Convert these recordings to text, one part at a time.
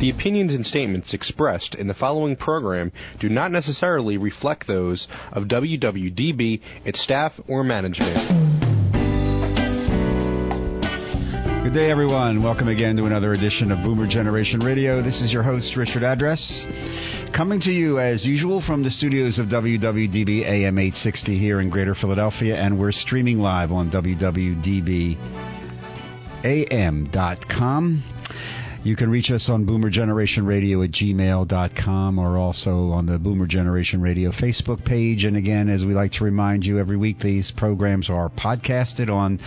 The opinions and statements expressed in the following program do not necessarily reflect those of WWDB, its staff, or management. Good day, everyone. Welcome again to another edition of Boomer Generation Radio. This is your host, Richard Address, coming to you as usual from the studios of WWDB AM 860 here in Greater Philadelphia, and we're streaming live on WWDBAM.com. You can reach us on Boomer Generation Radio at gmail.com or also on the Boomer Generation Radio Facebook page. And again, as we like to remind you every week, these programs are podcasted on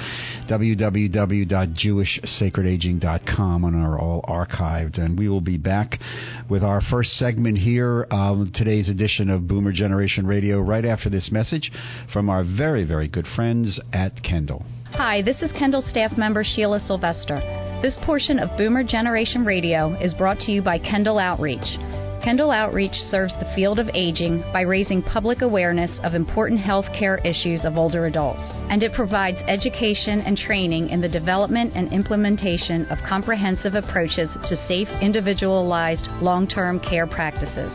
www.jewishsacredaging.com and are all archived. And we will be back with our first segment here, um, today's edition of Boomer Generation Radio, right after this message from our very, very good friends at Kendal. Hi, this is Kendal staff member Sheila Sylvester. This portion of Boomer Generation Radio is brought to you by Kendal Outreach. Kendal Outreach serves the field of aging by raising public awareness of important health care issues of older adults, and it provides education and training in the development and implementation of comprehensive approaches to safe, individualized, long term care practices.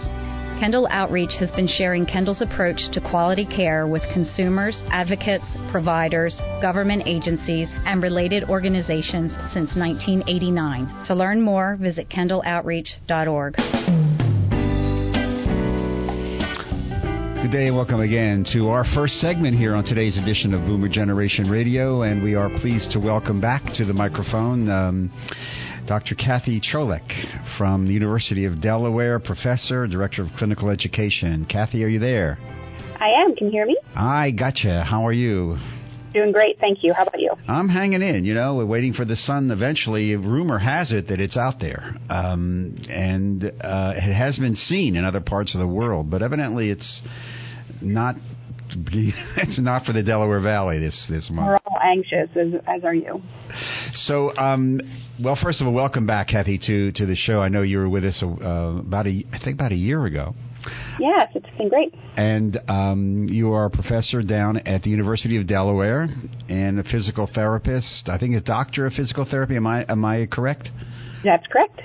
Kendal Outreach has been sharing Kendal's approach to quality care with consumers, advocates, providers, government agencies, and related organizations since 1989. To learn more, visit kendaloutreach.org. Good day and welcome again to our first segment here on today's edition of Boomer Generation Radio, and we are pleased to welcome back to the microphone um, Dr. Kathy Cholek from the University of Delaware, professor, director of clinical education. Kathy, are you there? I am. Can you hear me? I gotcha. How are you? Doing great, thank you. How about you? I'm hanging in. You know, we're waiting for the sun. Eventually, rumor has it that it's out there, um, and uh, it has been seen in other parts of the world, but evidently, it's not it's not for the Delaware Valley this this month. We're all anxious, as, as are you. So, um, well, first of all, welcome back, Kathy, to to the show. I know you were with us uh, about a I think about a year ago. Yes, it's been great. And um, you are a professor down at the University of Delaware and a physical therapist. I think a doctor of physical therapy. Am I am I correct? That's correct.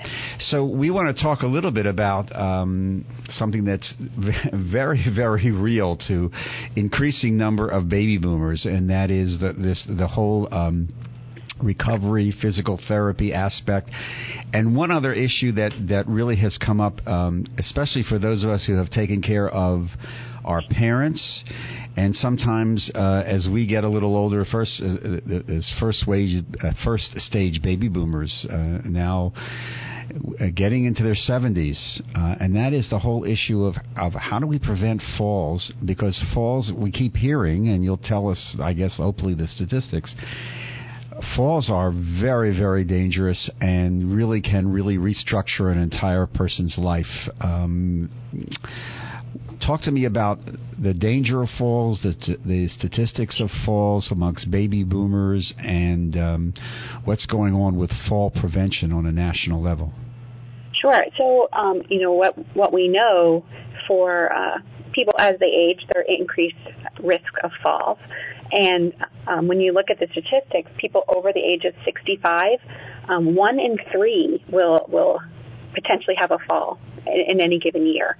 So we want to talk a little bit about um, something that's very, very real to increasing number of baby boomers, and that is the, this the whole. Um, recovery, physical therapy aspect, and one other issue that that really has come up, um, especially for those of us who have taken care of our parents and sometimes uh, as we get a little older, first uh, uh as first wage, uh, first stage baby boomers uh, now uh, getting into their 70s, and that is the whole issue of of how do we prevent falls because falls we keep hearing, and you'll tell us, I guess, hopefully the statistics. Falls are very, very dangerous and really can really restructure an entire person's life. Um, talk to me about the danger of falls, the, t- the statistics of falls amongst baby boomers, and um, what's going on with fall prevention on a national level. Sure. So, um, you know, what what we know for uh, people as they age, their increased risk of falls. And um, when you look at the statistics, people over the age of 65, um, one in three will will potentially have a fall in, in any given year.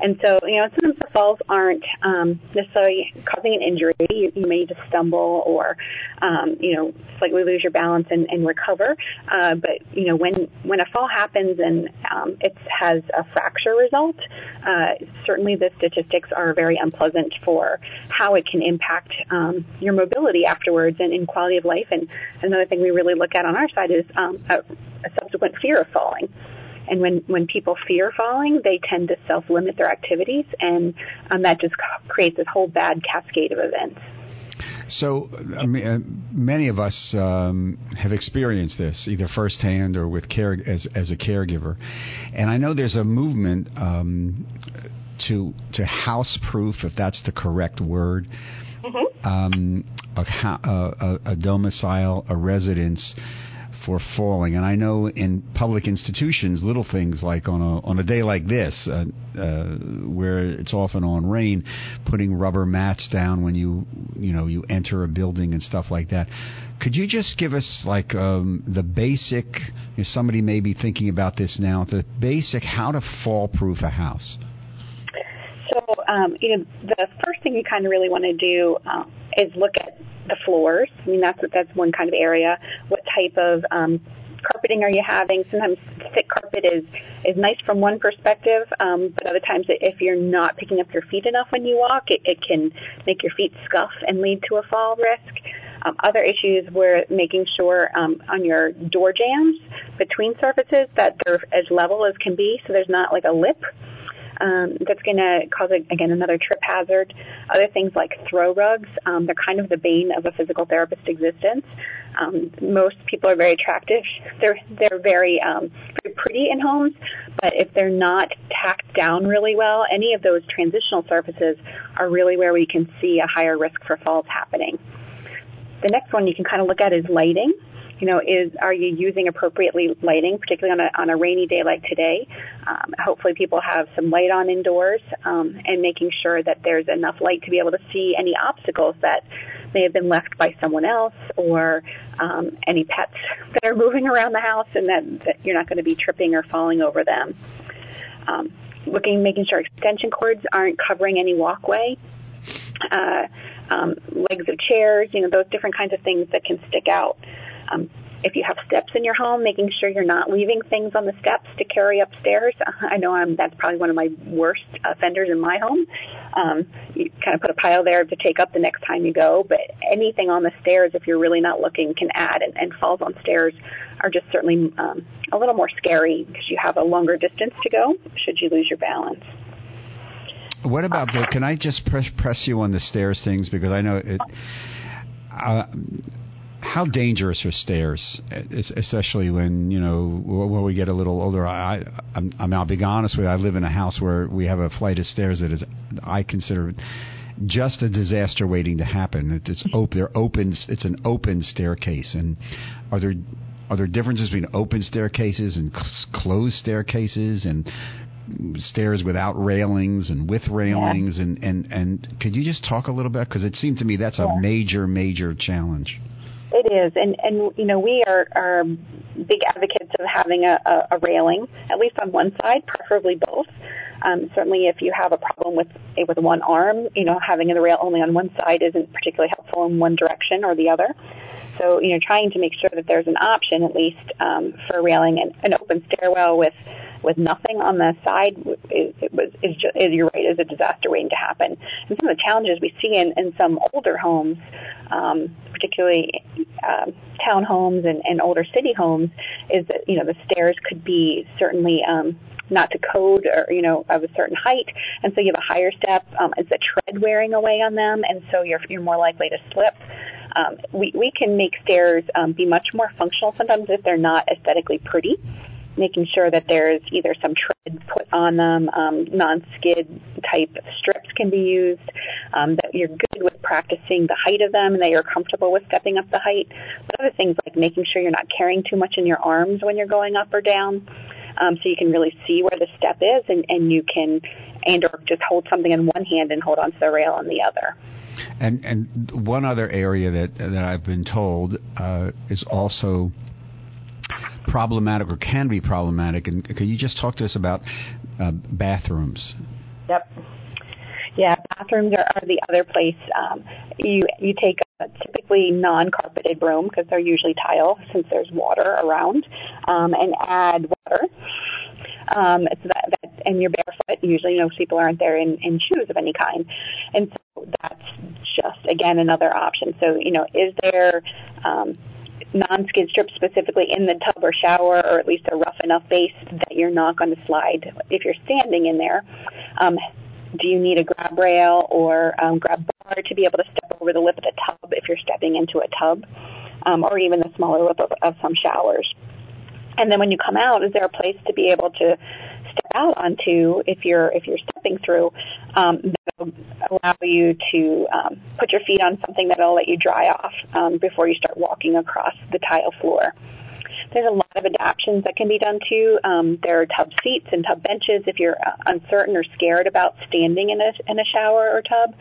And so, you know, sometimes the falls aren't um, necessarily causing an injury. You, you may just stumble or, um, you know, slightly lose your balance and, and recover. Uh, but you know, when when a fall happens and um, it has a fracture result, uh, certainly the statistics are very unpleasant for how it can impact um, your mobility afterwards and, and quality of life. And another thing we really look at on our side is um, a, a subsequent fear of falling. And when, when people fear falling, they tend to self limit their activities, and um, that just creates this whole bad cascade of events. So, I mean, uh, many of us um, have experienced this either firsthand or with care as as a caregiver, and I know there's a movement um, to to house proof, if that's the correct word, mm-hmm. um, a, a, a domicile, a residence for falling. And I know in public institutions, little things like on a on a day like this, uh, uh, where it's often on rain, putting rubber mats down when you you know you enter a building and stuff like that. Could you just give us like um, the basic? If somebody may be thinking about this now, the basic how to fall proof a house. So, um, you know, the first thing you kind of really want to do uh, is look at the floors. I mean, that's that's one kind of area. What type of um, carpeting are you having? Sometimes thick carpet is is nice from one perspective, um, but other times if you're not picking up your feet enough when you walk, it, it can make your feet scuff and lead to a fall risk. Um, other issues were making sure um, on your door jambs between surfaces that they're as level as can be, so there's not like a lip um, that's going to cause, a, again, another trip hazard. Other things like throw rugs, um, they're kind of the bane of a physical therapist's existence. Um, most people are very attractive. They're they're very um, very pretty in homes, but if they're not tacked down really well, any of those transitional surfaces are really where we can see a higher risk for falls happening. The next one you can kind of look at is lighting you know, is are you using appropriately lighting, particularly on a on a rainy day like today? Um, hopefully, people have some light on indoors, um, and making sure that there's enough light to be able to see any obstacles that may have been left by someone else or um, any pets that are moving around the house, and that, that you're not going to be tripping or falling over them. Um, looking, making sure extension cords aren't covering any walkway. Uh, um, legs of chairs, you know, those different kinds of things that can stick out. Um, if you have steps in your home, making sure you're not leaving things on the steps to carry upstairs. I know I'm, that's probably one of my worst offenders in my home. Um, you kind of put a pile there to take up the next time you go, but anything on the stairs, if you're really not looking, can add, and, and falls on stairs are just certainly um, a little more scary because you have a longer distance to go should you lose your balance. What about the? Can I just press press you on the stairs things because I know it. Uh, how dangerous are stairs, especially when you know when we get a little older? I, I'm, I'm I'll be honest with you. I live in a house where we have a flight of stairs that is I consider just a disaster waiting to happen. It's open. They're open. It's an open staircase. And are there are there differences between open staircases and closed staircases and stairs without railings and with railings yeah. and and and could you just talk a little bit because it seemed to me that's yeah. a major major challenge it is, and and you know we are are big advocates of having a, a, a railing, at least on one side, preferably both. Um, certainly, if you have a problem with with one arm, you know having the rail only on one side isn't particularly helpful in one direction or the other. So you know, trying to make sure that there's an option at least um, for railing and an open stairwell with with nothing on the side is, it was is, just, is you're right is a disaster waiting to happen. And some of the challenges we see in, in some older homes, um, particularly um, townhomes and, and older city homes, is that you know the stairs could be certainly um, not to code or you know of a certain height, and so you have a higher step. Um, is the tread wearing away on them, and so you're you're more likely to slip. Um, we we can make stairs um, be much more functional sometimes if they're not aesthetically pretty making sure that there's either some tread put on them, um, non-skid type strips can be used, um, that you're good with practicing the height of them and that you're comfortable with stepping up the height. But other things like making sure you're not carrying too much in your arms when you're going up or down. Um, so you can really see where the step is and, and you can and or just hold something in one hand and hold onto the rail on the other. And and one other area that that I've been told uh, is also problematic or can be problematic. And can you just talk to us about uh, bathrooms? Yep. Yeah, bathrooms are, are the other place. Um, you you take a typically non-carpeted room because they're usually tile since there's water around, um, and add water. Um, so that, that and you're barefoot. Usually, most people aren't there in, in shoes of any kind, and so that's just again another option. So you know, is there um, non-skid strips specifically in the tub or shower, or at least a rough enough base that you're not going to slide if you're standing in there. Um, do you need a grab rail or um, grab bar to be able to step over the lip of the tub if you're stepping into a tub, um, or even the smaller lip of, of some showers? And then when you come out, is there a place to be able to step out onto if you're if you're stepping through um, that'll allow you to um, put your feet on something that'll let you dry off um, before you start walking across the tile floor. There's a lot of adaptations that can be done too. Um, there are tub seats and tub benches if you're uh, uncertain or scared about standing in a in a shower or tub.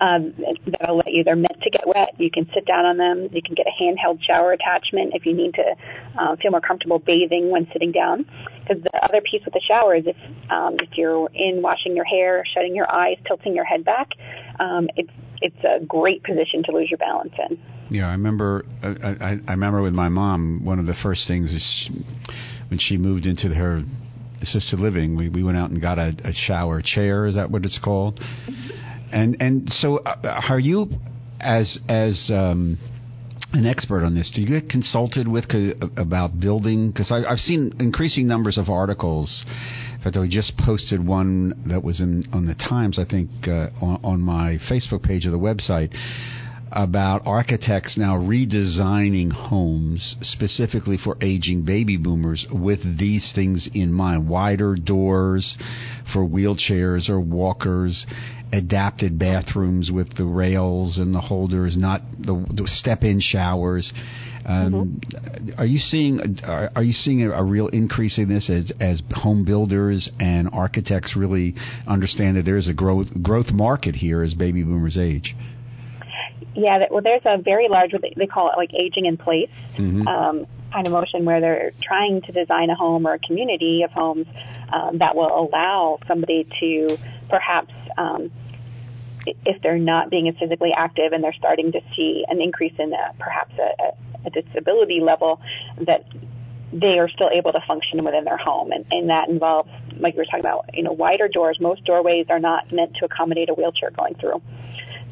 Um, that'll let you. They're meant to get wet. You can sit down on them. You can get a handheld shower attachment if you need to uh, feel more comfortable bathing when sitting down. Because the other piece with the shower is if um, if you're in washing your hair, shutting your eyes, tilting your head back, um, it's it's a great position to lose your balance in. Yeah, I remember. I, I remember with my mom. One of the first things is she, when she moved into her assisted living, we we went out and got a, a shower chair. Is that what it's called? And and so, uh, are you as as um, an expert on this? Do you get consulted with about building? Because I've seen increasing numbers of articles. In fact, I just posted one that was in on the Times, I think, uh, on, on my Facebook page of the website about architects now redesigning homes specifically for aging baby boomers with these things in mind wider doors for wheelchairs or walkers adapted bathrooms with the rails and the holders not the, the step in showers um, mm-hmm. Are you seeing are, are you seeing a, a, real increase in this as as home builders and architects really understand that there is a growth growth market here as baby boomers age? Yeah, well, there's a very large, they call it like aging in place mm-hmm. um, kind of motion where they're trying to design a home or a community of homes um, that will allow somebody to perhaps, um, if they're not being as physically active and they're starting to see an increase in a, perhaps a, a disability level, that they are still able to function within their home. And, and that involves, like we were talking about, you know, wider doors. Most doorways are not meant to accommodate a wheelchair going through.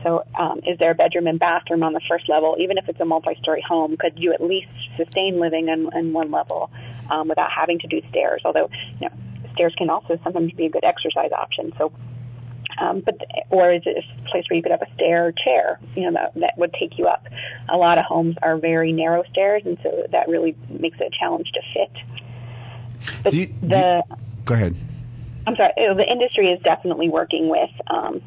So, um, is there a bedroom and bathroom on the first level? Even if it's a multi-story home, could you at least sustain living in, in one level um, without having to do stairs? Although, you know, stairs can also sometimes be a good exercise option. So, um, but or is it a place where you could have a stair chair, you know, that, that would take you up? A lot of homes are very narrow stairs, and so that really makes it a challenge to fit. But you, the you, go ahead. I'm sorry. The industry is definitely working with um,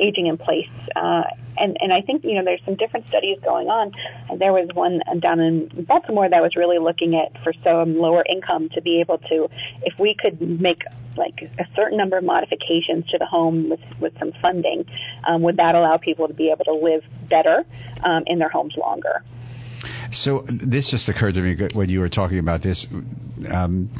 aging in place. Uh, and, and I think, you know, there's some different studies going on. There was one down in Baltimore that was really looking at for some lower income to be able to, if we could make like a certain number of modifications to the home with, with some funding, um, would that allow people to be able to live better um, in their homes longer? So this just occurred to me when you were talking about this. Um,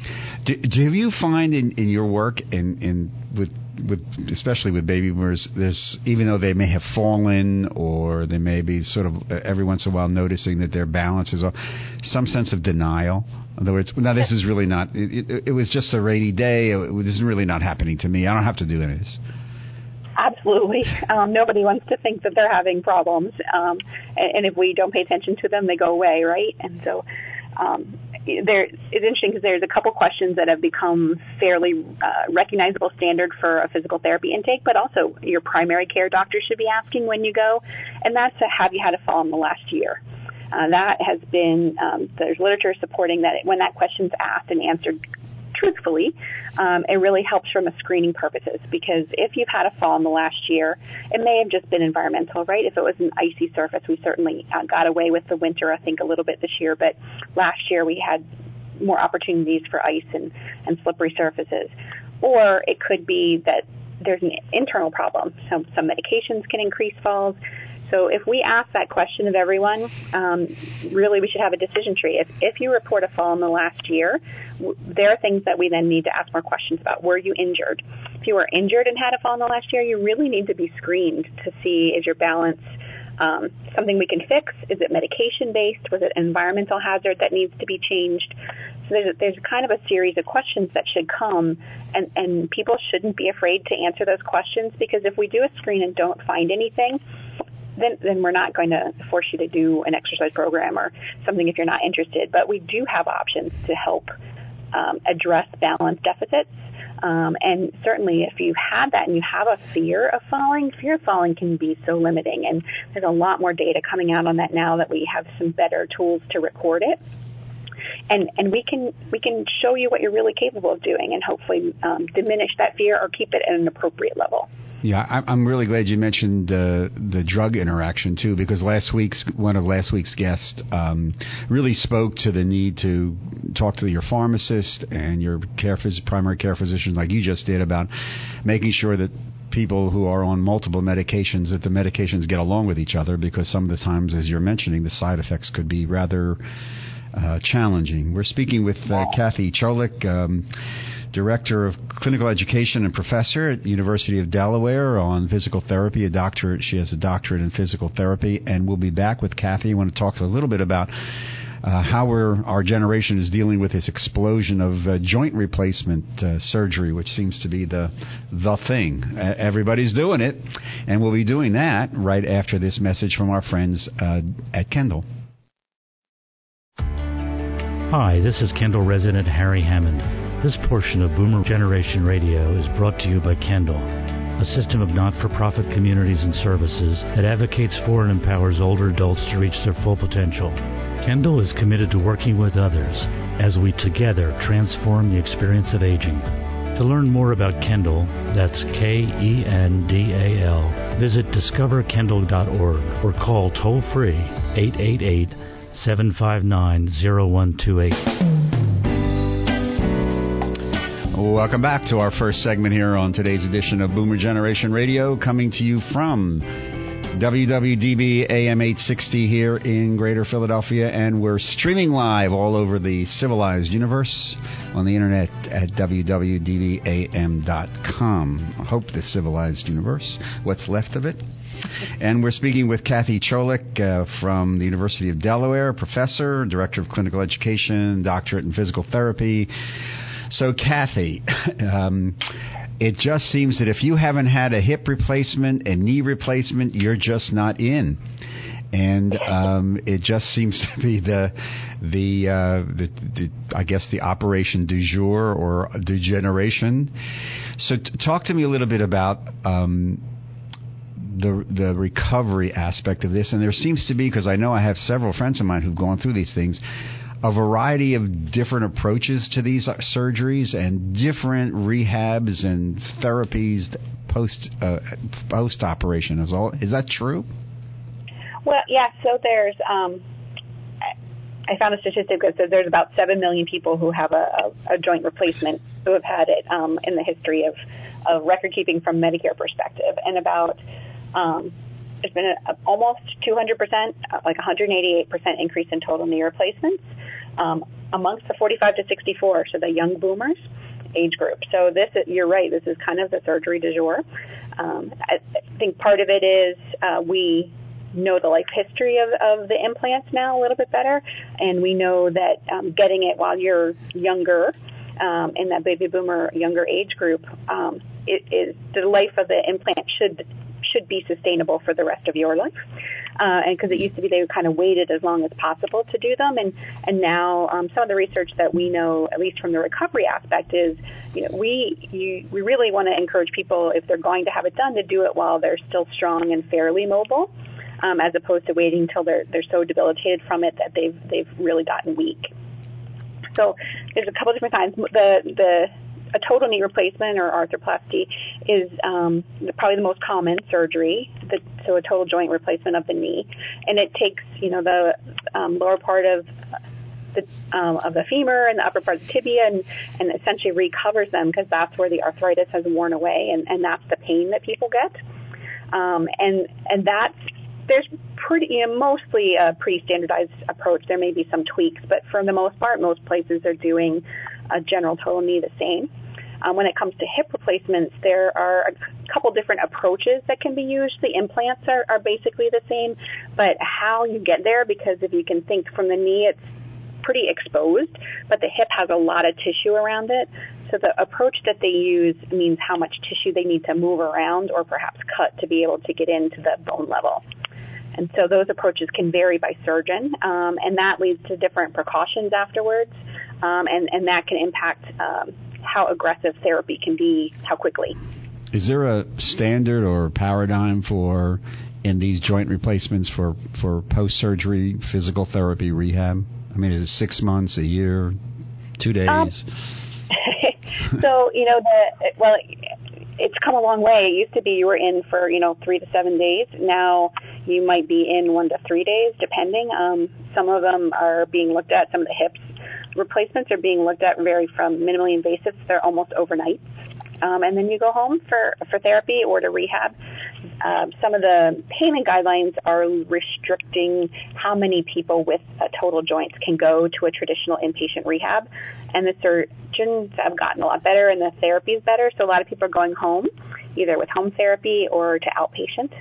do, do you find in, in your work in, in with with especially with baby boomers, there's even though they may have fallen or they may be sort of uh, every once in a while noticing that their balance is off, some sense of denial. In other words, now this is really not. It, it, it was just a rainy day. It, this is really not happening to me. I don't have to do this. Absolutely. Um, nobody wants to think that they're having problems, um, and, and if we don't pay attention to them, they go away, right? And so, um, there it's interesting because there's a couple questions that have become fairly uh, recognizable standard for a physical therapy intake, but also your primary care doctor should be asking when you go, and that's a, have you had a fall in the last year? Uh, that has been um, there's literature supporting that when that question's asked and answered truthfully, um, it really helps from a screening purposes because if you've had a fall in the last year, it may have just been environmental, right? If it was an icy surface, we certainly uh, got away with the winter, I think, a little bit this year, but last year we had more opportunities for ice and, and slippery surfaces. Or it could be that there's an internal problem. So some medications can increase falls. So if we ask that question of everyone, um, really we should have a decision tree. If, if you report a fall in the last year, w- there are things that we then need to ask more questions about. Were you injured? If you were injured and had a fall in the last year, you really need to be screened to see is your balance um, something we can fix? Is it medication based? Was it environmental hazard that needs to be changed? So there's, there's kind of a series of questions that should come, and, and people shouldn't be afraid to answer those questions because if we do a screen and don't find anything, then then we're not going to force you to do an exercise program or something if you're not interested. But we do have options to help um, address balance deficits. Um, and certainly, if you've had that and you have a fear of falling, fear of falling can be so limiting. And there's a lot more data coming out on that now that we have some better tools to record it. And and we can we can show you what you're really capable of doing, and hopefully um, diminish that fear or keep it at an appropriate level. Yeah, I'm really glad you mentioned uh, the drug interaction too, because last week's one of last week's guests um, really spoke to the need to talk to your pharmacist and your care phys- primary care physician, like you just did, about making sure that people who are on multiple medications that the medications get along with each other, because some of the times, as you're mentioning, the side effects could be rather uh, challenging. We're speaking with uh, Kathy Cholik. Um, Director of Clinical Education and Professor at the University of Delaware on physical therapy, a doctorate. She has a doctorate in physical therapy, and we'll be back with Kathy. I want to talk a little bit about uh, how our generation is dealing with this explosion of uh, joint replacement uh, surgery, which seems to be the the thing. Everybody's doing it, and we'll be doing that right after this message from our friends uh, at Kendal. Hi, this is Kendal resident Harry Hammond. This portion of Boomer Generation Radio is brought to you by Kendal, a system of not for profit communities and services that advocates for and empowers older adults to reach their full potential. Kendal is committed to working with others as we together transform the experience of aging. To learn more about Kendal, that's K E N D A L, visit discoverkendal.org or call toll free 888 759 0128. Welcome back to our first segment here on today's edition of Boomer Generation Radio, coming to you from WWDB AM 860 here in Greater Philadelphia, and we're streaming live all over the civilized universe on the internet at WWDBAM.com. I hope the civilized universe, what's left of it. And we're speaking with Kathy Cholik uh, from the University of Delaware, professor, director of clinical education, doctorate in physical therapy. So, Kathy, um, it just seems that if you haven't had a hip replacement and knee replacement, you're just not in. And um, it just seems to be the the, uh, the, the I guess the operation du jour or degeneration. So t- talk to me a little bit about um, the the recovery aspect of this. And there seems to be because I know I have several friends of mine who've gone through these things a variety of different approaches to these surgeries and different rehabs and therapies post uh, post operation. Is all is that true? Well, yeah. So there's um, I found a statistic that says there's about seven million people who have a, a, a joint replacement who have had it um, in the history of of record keeping from Medicare perspective, and about um, there's been a, a almost 200 percent, like 188 percent increase in total knee replacements um, amongst the 45 to 64, so the young boomers age group. So this, you're right, this is kind of the surgery du jour. Um, I, think part of it is uh, we know the life history of, of the implants now a little bit better, and we know that um, getting it while you're younger um, in that baby boomer younger age group um, the life of the implant should should be sustainable for the rest of your life. Uh, and because it used to be they kind of waited as long as possible to do them, and and now um, some of the research that we know, at least from the recovery aspect, is you know we you, we really want to encourage people if they're going to have it done to do it while they're still strong and fairly mobile. Um, as opposed to waiting until they're they're so debilitated from it that they've they've really gotten weak. So there's a couple different kinds. The the a total knee replacement or arthroplasty is um, probably the most common surgery. The, so a total joint replacement of the knee, and it takes you know the um, lower part of the um, of the femur and the upper part of the tibia, and, and essentially recovers them because that's where the arthritis has worn away, and, and that's the pain that people get. Um, and and that's there's pretty you know, mostly a pretty standardized approach. There may be some tweaks, but for the most part, most places are doing a general total knee the same. Um, when it comes to hip replacements, there are a couple different approaches that can be used. The implants are, are basically the same, but how you get there, because if you can think from the knee, it's pretty exposed, but the hip has a lot of tissue around it. So the approach that they use means how much tissue they need to move around or perhaps cut to be able to get into the bone level. And so those approaches can vary by surgeon, um, and that leads to different precautions afterwards, um, and, and that can impact um, how aggressive therapy can be, how quickly. Is there a standard or paradigm for in these joint replacements for, for post surgery physical therapy rehab? I mean, is it six months, a year, two days? Um, so you know the well, it's come a long way. It used to be you were in for you know three to seven days. Now you might be in one to three days, depending. Um, some of them are being looked at. Some of the hips replacements are being looked at vary from minimally invasive. They're almost overnight, um, and then you go home for for therapy or to rehab. Um, some of the payment guidelines are restricting how many people with total joints can go to a traditional inpatient rehab, and the surgeons have gotten a lot better and the therapy is better. So a lot of people are going home, either with home therapy or to outpatient.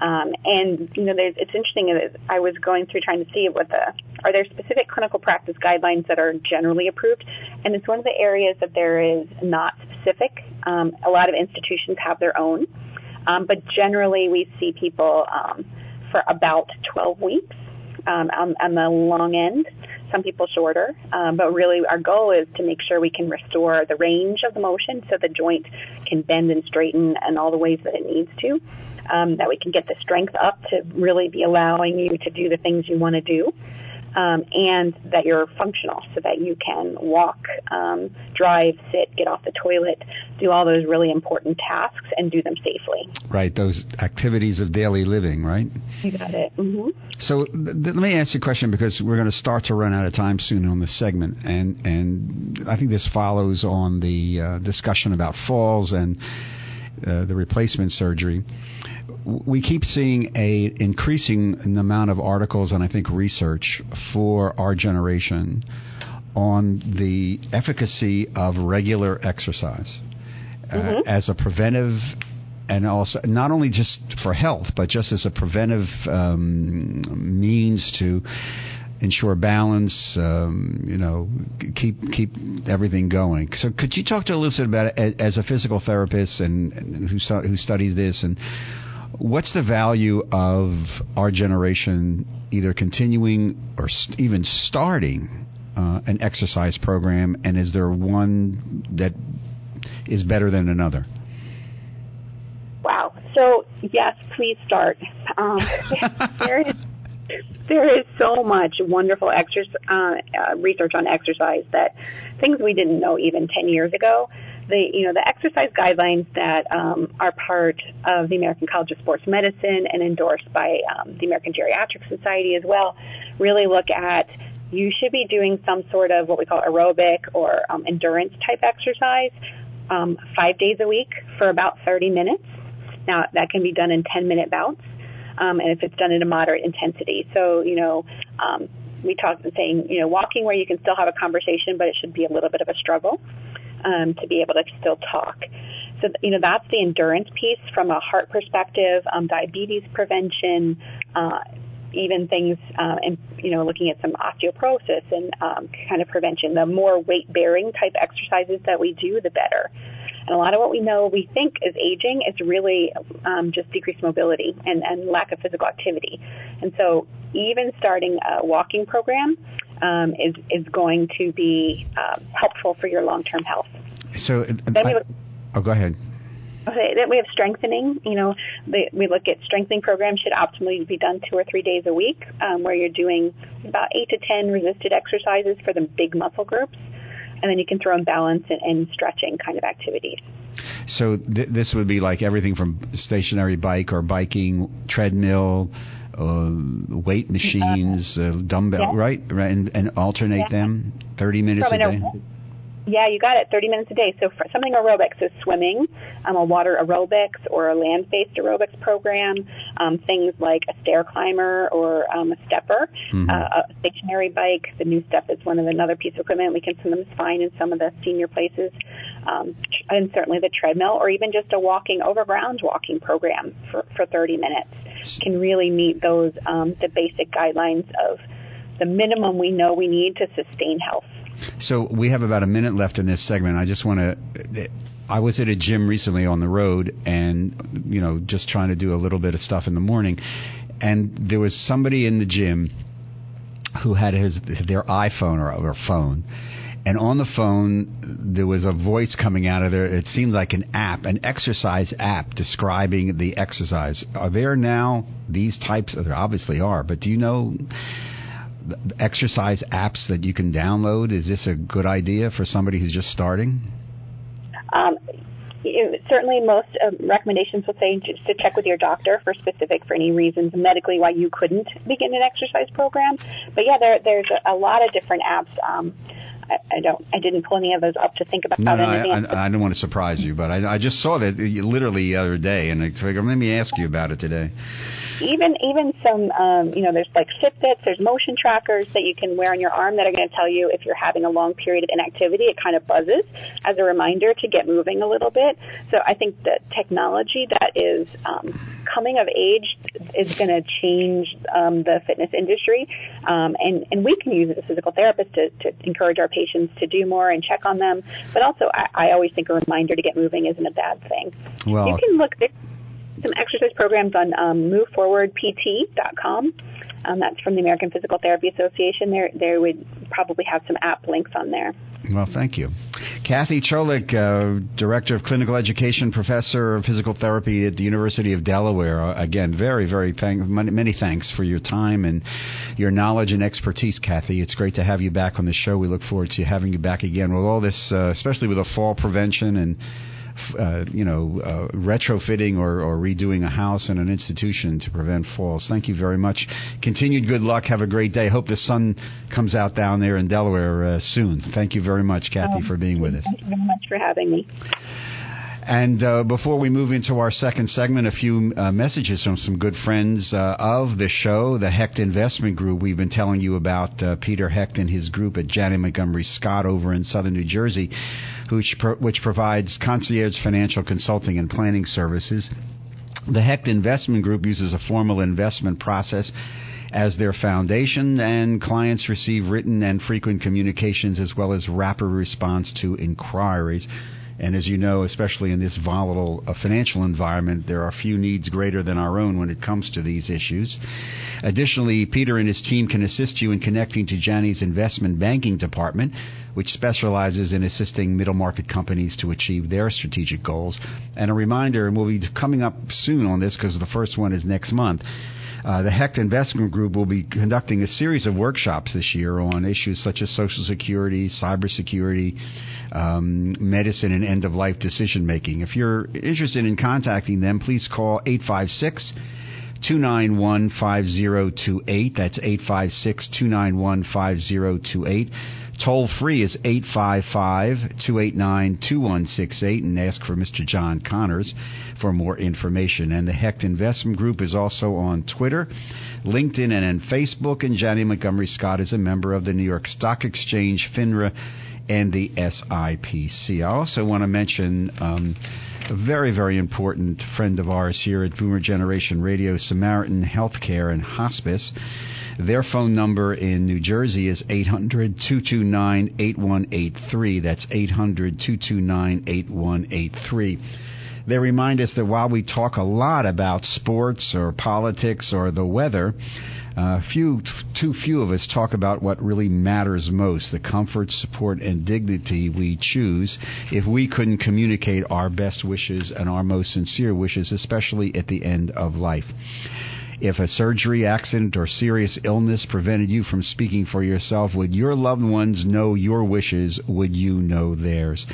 Um, and you know, it's interesting. I was going through trying to see what the are there specific clinical practice guidelines that are generally approved, and it's one of the areas that there is not specific. Um, a lot of institutions have their own, um, but generally we see people um, for about 12 weeks um, on, on the long end. Some people shorter, um, but really our goal is to make sure we can restore the range of the motion so the joint can bend and straighten in all the ways that it needs to um, that we can get the strength up to really be allowing you to do the things you want to do. Um, and that you're functional so that you can walk, um, drive, sit, get off the toilet, do all those really important tasks and do them safely. Right, those activities of daily living, right? You got it. Mm-hmm. So th- let me ask you a question because we're going to start to run out of time soon on this segment, and and I think this follows on the uh, discussion about falls and uh, the replacement surgery we keep seeing a increasing amount of articles and I think research for our generation on the efficacy of regular exercise uh, mm-hmm. as a preventive and also not only just for health but just as a preventive um, means to ensure balance, um, you know, keep keep everything going. So, could you talk to a little bit about it as a physical therapist and, and who who studies this and What's the value of our generation either continuing or st- even starting uh, an exercise program, and is there one that is better than another? Wow. So yes, please start. Um, there is there is so much wonderful uh, uh, research on exercise that things we didn't know even 10 years ago the you know the exercise guidelines that um, are part of the American College of Sports Medicine and endorsed by um, the American Geriatric Society as well really look at you should be doing some sort of what we call aerobic or um, endurance type exercise um, five days a week for about 30 minutes. Now that can be done in 10 minute bouts, um, and if it's done at a moderate intensity. So you know um, we talked saying you know walking where you can still have a conversation, but it should be a little bit of a struggle um, to be able to still talk. So, you know, that's the endurance piece from a heart perspective, um, diabetes prevention, uh, even things, uh, and you know, looking at some osteoporosis and um, kind of prevention. The more weight-bearing type exercises that we do, the better. And a lot of what we know, we think is aging, is really um, just decreased mobility and, and lack of physical activity. And so, even starting a walking program um, is is going to be uh, helpful for your long term health. So, uh, then we look, oh, go ahead. Okay, then we have strengthening. You know, the, we look at strengthening programs should optimally be done two or three days a week, um, where you're doing about eight to ten resisted exercises for the big muscle groups, and then you can throw in balance and, and stretching kind of activities. So th- this would be like everything from stationary bike or biking, treadmill, uh, weight machines, uh, dumbbell, yeah. right? Right, and, and alternate yeah. them thirty minutes From a day. Yeah, you got it. 30 minutes a day. So for something aerobics is swimming, um, a water aerobics or a land-based aerobics program, um, things like a stair climber or um, a stepper, mm-hmm. uh, a stationary bike. The NuStep is one of another piece of equipment. We can them fine in some of the senior places, um, and certainly the treadmill or even just a walking over ground walking program for, for 30 minutes can really meet those um, the basic guidelines of the minimum we know we need to sustain health. So we have about a minute left in this segment. I just want to. I was at a gym recently on the road, and you know, just trying to do a little bit of stuff in the morning, and there was somebody in the gym who had his their iPhone or, or phone, and on the phone there was a voice coming out of there. It seemed like an app, an exercise app describing the exercise. Are there now these types? There obviously are, but do you know? Exercise apps that you can download? Is this a good idea for somebody who's just starting? Um, certainly, most um, recommendations will say just to check with your doctor for specific for any reasons medically why you couldn't begin an exercise program. But yeah, there, there's a, a lot of different apps. Um, I, I don't. I didn't pull any of those up to think about no, no, anything. I, I, I don't want to surprise you, but I, I just saw that literally the other day, and I figured let me ask you about it today. Even even some um, you know there's like Fitbits, there's motion trackers that you can wear on your arm that are going to tell you if you're having a long period of inactivity. It kind of buzzes as a reminder to get moving a little bit. So I think the technology that is um, coming of age is going to change um, the fitness industry, um, and and we can use it as physical therapists to, to encourage our patients to do more and check on them. But also, I, I always think a reminder to get moving isn't a bad thing. Well, you can look at some exercise programs on um, moveforwardpt.com. Um, that's from the American Physical Therapy Association. There, there would probably have some app links on there. Well, thank you. Kathy Cholik, uh, Director of Clinical Education, Professor of Physical Therapy at the University of Delaware. Uh, again, very, very thank- many thanks for your time and your knowledge and expertise, Kathy. It's great to have you back on the show. We look forward to having you back again with all this, uh, especially with the fall prevention and uh, you know, uh, retrofitting or, or redoing a house and an institution to prevent falls. Thank you very much. Continued good luck. Have a great day. Hope the sun comes out down there in Delaware uh, soon. Thank you very much, Kathy, for being with us. Thank you very much for having me. And uh, before we move into our second segment, a few uh, messages from some good friends uh, of the show, the Hecht Investment Group. We've been telling you about uh, Peter Hecht and his group at Janney Montgomery Scott over in southern New Jersey, which, pro- which provides concierge financial consulting and planning services. The Hecht Investment Group uses a formal investment process as their foundation, and clients receive written and frequent communications as well as rapid response to inquiries. And as you know, especially in this volatile uh, financial environment, there are few needs greater than our own when it comes to these issues. Additionally, Peter and his team can assist you in connecting to Janney's investment banking department, which specializes in assisting middle market companies to achieve their strategic goals. And a reminder, and we'll be coming up soon on this because the first one is next month. Uh, the Hecht Investment Group will be conducting a series of workshops this year on issues such as Social Security, cybersecurity, um, medicine, and end of life decision making. If you're interested in contacting them, please call 856 291 5028. That's 856 291 5028. Toll free is 855 289 2168 and ask for Mr. John Connors for more information. And the Hecht Investment Group is also on Twitter, LinkedIn, and on Facebook. And Janney Montgomery Scott is a member of the New York Stock Exchange, FINRA, and the SIPC. I also want to mention um, a very, very important friend of ours here at Boomer Generation Radio, Samaritan Healthcare and Hospice. Their phone number in New Jersey is 800 229 8183. That's 800 229 8183. They remind us that while we talk a lot about sports or politics or the weather, uh, few, too few of us talk about what really matters most the comfort, support, and dignity we choose if we couldn't communicate our best wishes and our most sincere wishes, especially at the end of life. If a surgery, accident, or serious illness prevented you from speaking for yourself, would your loved ones know your wishes? Would you know theirs?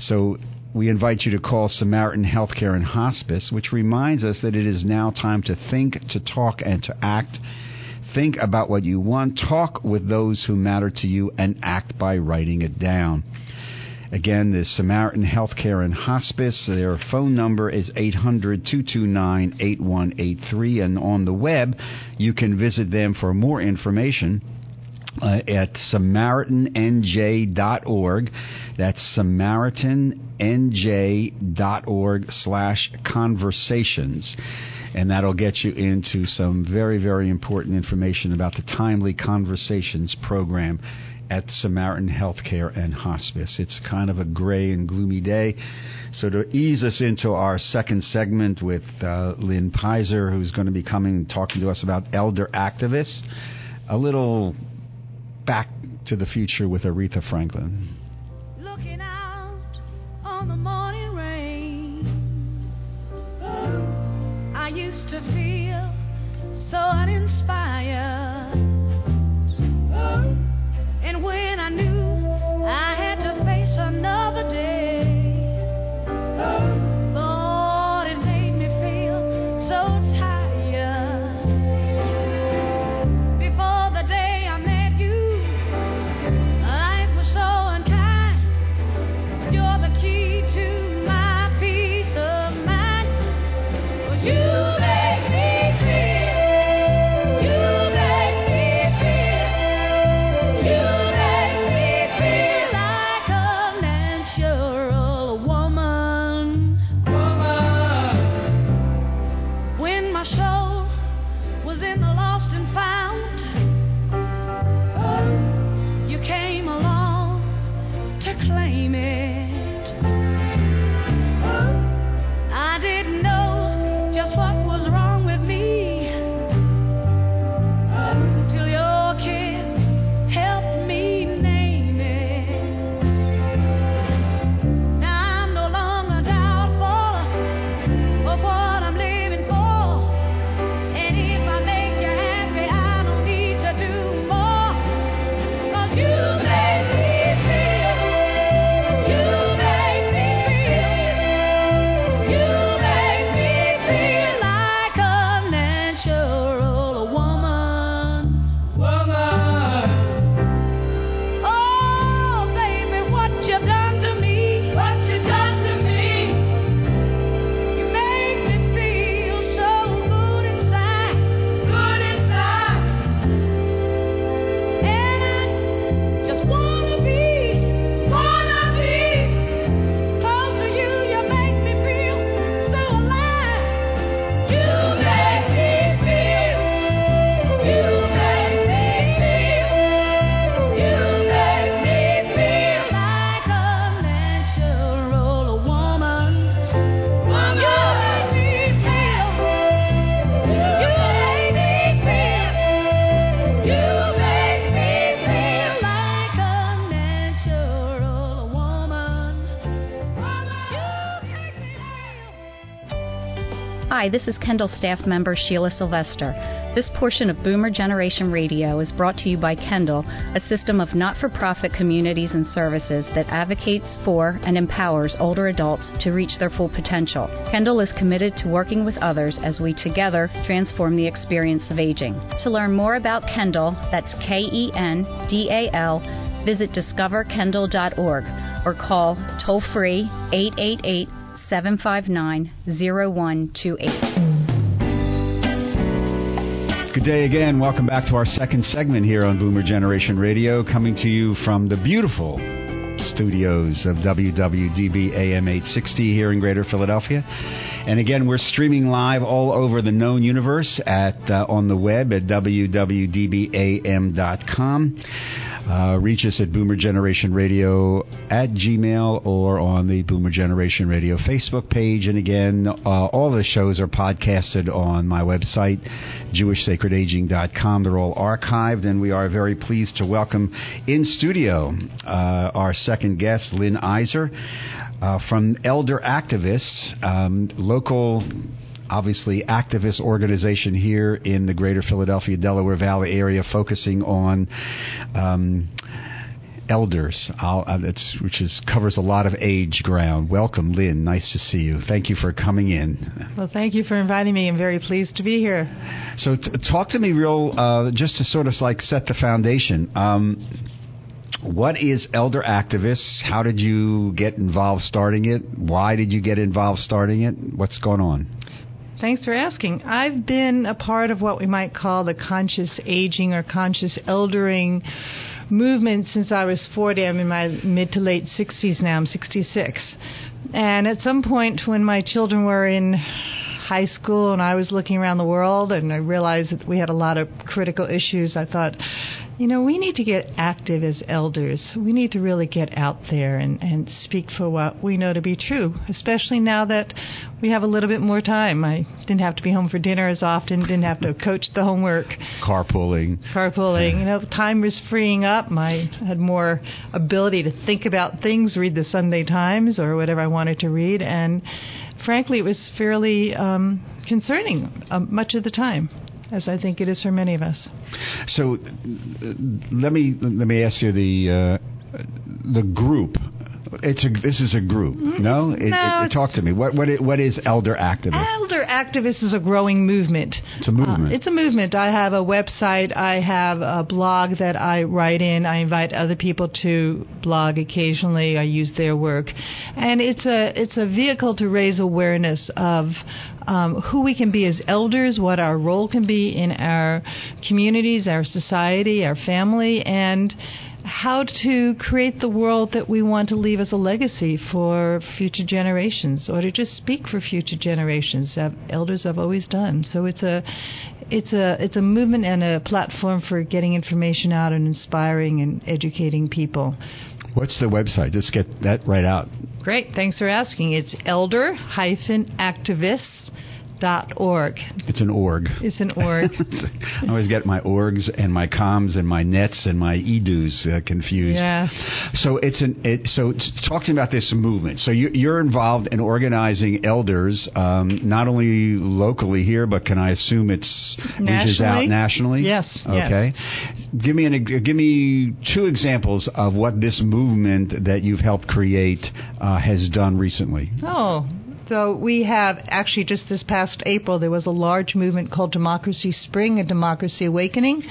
So we invite you to call Samaritan Healthcare and Hospice, which reminds us that it is now time to think, to talk, and to act. Think about what you want, talk with those who matter to you, and act by writing it down. Again, the Samaritan Healthcare and Hospice. Their phone number is 800 229 8183. And on the web, you can visit them for more information. Uh, at SamaritanNJ.org. That's SamaritanNJ.org slash conversations. And that'll get you into some very, very important information about the Timely Conversations program at Samaritan Healthcare and Hospice. It's kind of a gray and gloomy day. So, to ease us into our second segment with uh, Lynn Pizer, who's going to be coming and talking to us about elder activists, a little back to the future with Aretha Franklin. Hi, this is Kendal staff member Sheila Sylvester. This portion of Boomer Generation Radio is brought to you by Kendal, a system of not for profit communities and services that advocates for and empowers older adults to reach their full potential. Kendal is committed to working with others as we together transform the experience of aging. To learn more about Kendal, that's K E N D A L, visit discoverkendal.org or call toll free 888 759 0128. Good day again. Welcome back to our second segment here on Boomer Generation Radio, coming to you from the beautiful studios of WWDB AM 860 here in Greater Philadelphia. And again, we're streaming live all over the known universe at uh, on the web at www.dbam.com. Uh, reach us at Boomer Generation Radio at Gmail or on the Boomer Generation Radio Facebook page. And again, uh, all the shows are podcasted on my website, JewishSacredAging.com. They're all archived, and we are very pleased to welcome in studio uh, our second guest, Lynn Iser. Uh, from Elder Activists, um, local obviously activist organization here in the greater Philadelphia, Delaware Valley area focusing on um, elders, uh, which is, covers a lot of age ground. Welcome, Lynn. Nice to see you. Thank you for coming in. Well, thank you for inviting me. I'm very pleased to be here. So, t- talk to me real, uh, just to sort of like set the foundation. Um, what is Elder Activists? How did you get involved starting it? Why did you get involved starting it? What's going on? Thanks for asking. I've been a part of what we might call the conscious aging or conscious eldering movement since I was 40. I'm in my mid to late 60s now. I'm 66. And at some point when my children were in high school and I was looking around the world and I realized that we had a lot of critical issues, I thought, you know, we need to get active as elders. We need to really get out there and, and speak for what we know to be true, especially now that we have a little bit more time. I didn't have to be home for dinner as often, didn't have to coach the homework. Carpooling. Carpooling. You know, time was freeing up. I had more ability to think about things, read the Sunday Times or whatever I wanted to read. And frankly, it was fairly um, concerning uh, much of the time as I think it is for many of us. So, uh, let me let me ask you the uh, the group it's a this is a group. Mm-hmm. No, it, no it, it, talk to me. What what what is Elder Activist? Elder Activist is a growing movement. It's a movement. Uh, it's a movement. I have a website. I have a blog that I write in. I invite other people to blog occasionally. I use their work, and it's a it's a vehicle to raise awareness of um, who we can be as elders, what our role can be in our communities, our society, our family, and how to create the world that we want to leave as a legacy for future generations, or to just speak for future generations. Elders have always done. So it's a, it's a, it's a movement and a platform for getting information out and inspiring and educating people. What's the website? Just get that right out. Great. Thanks for asking. It's elder-activists dot org. It's an org. It's an org. I always get my orgs and my coms and my nets and my edus uh, confused. Yeah. So it's an it, so talk to me about this movement. So you, are involved in organizing elders, um, not only locally here, but can I assume it's nationally? reaches out nationally? Yes. Okay. Yes. Give me an give me two examples of what this movement that you've helped create uh, has done recently. Oh, so we have actually just this past April there was a large movement called Democracy Spring and Democracy Awakening.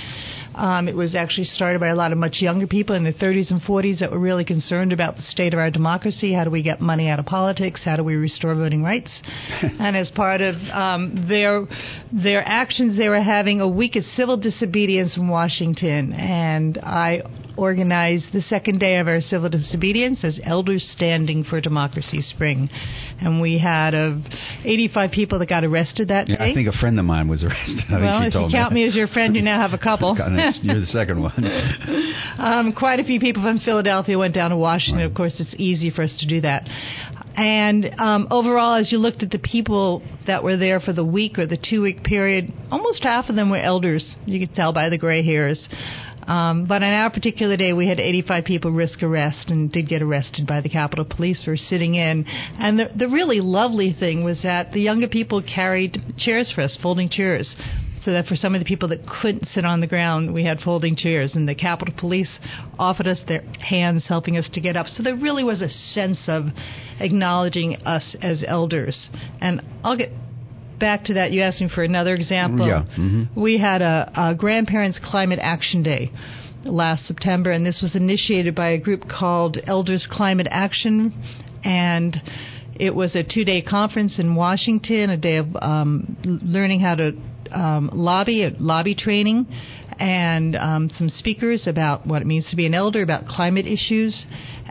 Um, it was actually started by a lot of much younger people in their 30s and 40s that were really concerned about the state of our democracy. How do we get money out of politics? How do we restore voting rights? and as part of um, their their actions, they were having a week of civil disobedience in Washington, and I organized the second day of our civil disobedience as Elders Standing for Democracy Spring. And we had uh, 85 people that got arrested that yeah, day. I think a friend of mine was arrested. I well, if you count me. me as your friend, you now have a couple. You're the second one. um, quite a few people from Philadelphia went down to Washington. Right. Of course, it's easy for us to do that. And um, overall, as you looked at the people that were there for the week or the two week period, almost half of them were elders. You could tell by the gray hairs. Um, but on our particular day, we had 85 people risk arrest and did get arrested by the Capitol Police for sitting in. And the, the really lovely thing was that the younger people carried chairs for us, folding chairs. So that for some of the people that couldn't sit on the ground, we had folding chairs, and the Capitol Police offered us their hands, helping us to get up. So there really was a sense of acknowledging us as elders. And I'll get back to that. You asked me for another example. Yeah. Mhm. We had a, a Grandparents Climate Action Day last September, and this was initiated by a group called Elders Climate Action, and it was a two-day conference in Washington, a day of um, learning how to um, lobby, lobby training, and um, some speakers about what it means to be an elder, about climate issues.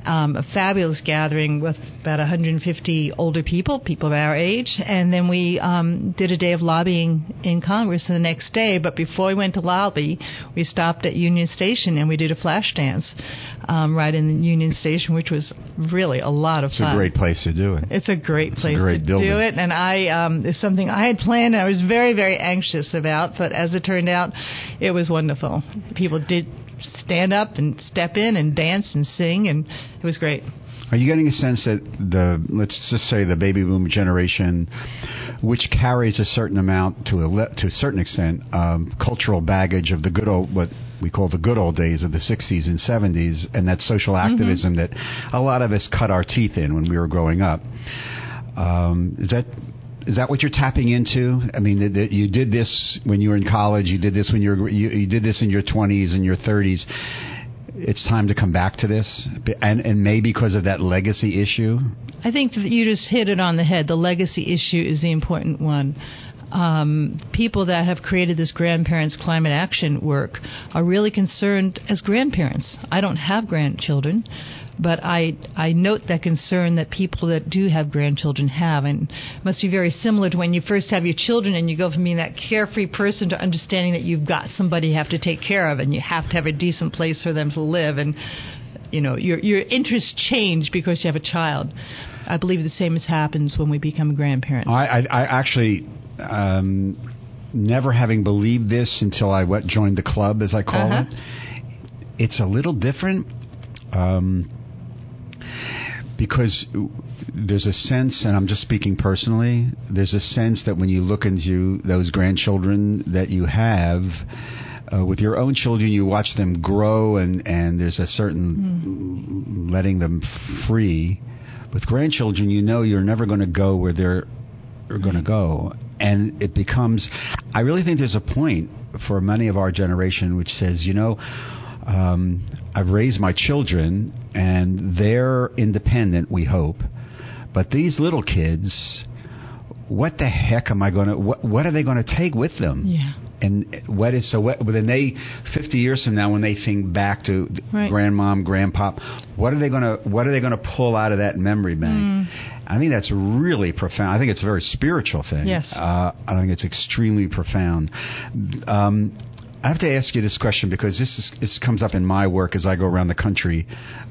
Um, a fabulous gathering with about 150 older people, people of our age, and then we um, did a day of lobbying in Congress the next day. But before we went to lobby, we stopped at Union Station and we did a flash dance um, right in Union Station, which was really a lot of It's fun. It's a great place to do it. It's a great place great to building. do it, and I um, it's something I had planned. and I was very, very anxious about, but as it turned out, it was wonderful. People did stand up and step in and dance and sing, and it was great. Are you getting a sense that the let's just say the baby boom generation, which carries a certain amount to a le- to a certain extent, um, cultural baggage of the good old what we call the good old days of the 60s and 70s, and that social activism that a lot of us cut our teeth in when we were growing up. Um, is that is that what you're tapping into? I mean, that- that you did this when you were in college. You did this when you were you, you did this in your 20s and your 30s. It's time to come back to this, and and maybe because of that legacy issue. I think that you just hit it on the head. The legacy issue is the important one. Um, people that have created this grandparents climate action work are really concerned as grandparents. I don't have grandchildren, but I I note that concern that people that do have grandchildren have, and must be very similar to when you first have your children and you go from being that carefree person to understanding that you've got somebody you have to take care of, and you have to have a decent place for them to live, and you know your your interests change because you have a child. I believe the same as happens when we become grandparents. I, I, I actually um, never having believed this until I went, joined the club, as I call Uh-huh. it. It's a little different um, because there's a sense, and I'm just speaking personally. There's a sense that when you look into those grandchildren that you have. Uh, with your own children, you watch them grow, and, and there's a certain letting them free. With grandchildren, you know you're never going to go where they're going to go. And it becomes, I really think there's a point for many of our generation which says, you know, um, I've raised my children and they're independent, we hope. But these little kids, what the heck am I going to, what, what are they going to take with them? Yeah. And what is so? What, then they, fifty years from now, when they think back to Right. grandmom, grandpop, what are they going to what are they going to pull out of that memory bank? I think that's really profound. I think it's a very spiritual thing. Yes. Uh, I think it's extremely profound. Um, I have to ask you this question because this is, this comes up in my work as I go around the country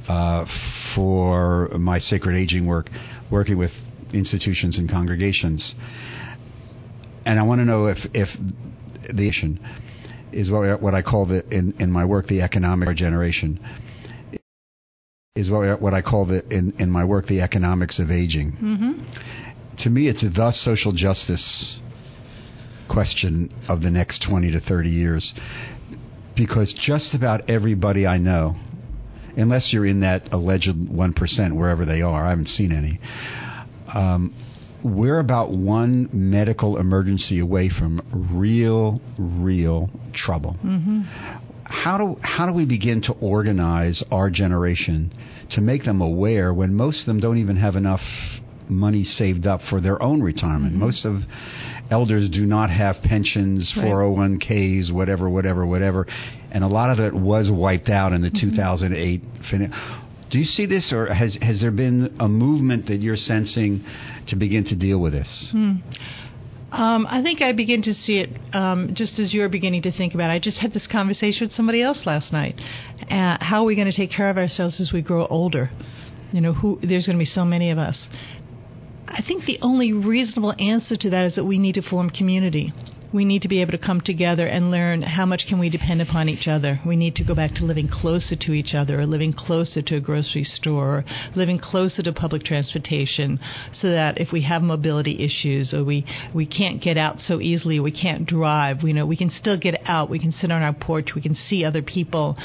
uh, for my sacred aging work, working with institutions and congregations. And I want to know if if the issue is what what I call the in, in my work the economic regeneration is what what I call the in, in my work the economics of aging. Mm-hmm. To me, it's a the social justice question of the next twenty to thirty years, because just about everybody I know, unless you're in that alleged one percent wherever they are, I haven't seen any. Um, we're about one medical emergency away from real, real trouble. Mm-hmm. How do how do we begin to organize our generation to make them aware when most of them don't even have enough money saved up for their own retirement? Most of elders do not have pensions, Right. 401ks, whatever, whatever, whatever, and a lot of it was wiped out in the 2008. Fin- do you see this, or has has there been a movement that you're sensing to begin to deal with this? Um, I think I begin to see it um, just as you're beginning to think about it. I just had this conversation with somebody else last night. Uh, how are we going to take care of ourselves as we grow older? You know, who, there's going to be so many of us. I think the only reasonable answer to that is that we need to form community. We need to be able to come together and learn how much can we depend upon each other. We need to go back to living closer to each other, or living closer to a grocery store, or living closer to public transportation, so that if we have mobility issues or we we can't get out so easily, we can't drive, we know we can still get out. We can sit on our porch. We can see other people.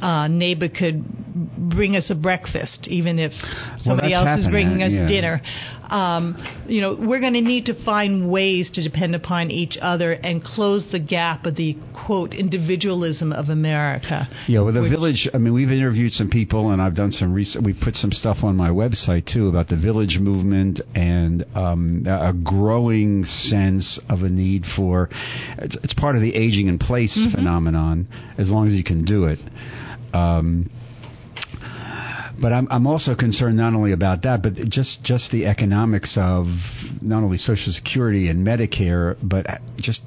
Uh, neighbor could bring us a breakfast, even if somebody that's else is bringing us yeah. dinner. Um, you know, we're going to need to find ways to depend upon each other and close the gap of the quote individualism of America. Yeah, well, the Which- village. I mean, we've interviewed some people, and I've done some research. We put some stuff on my website too about the village movement and um, a growing sense of a need for. It's, it's part of the aging in place phenomenon. As long as you can do it. Um, but I'm I'm also concerned not only about that, but just just the economics of not only Social Security and Medicare, but just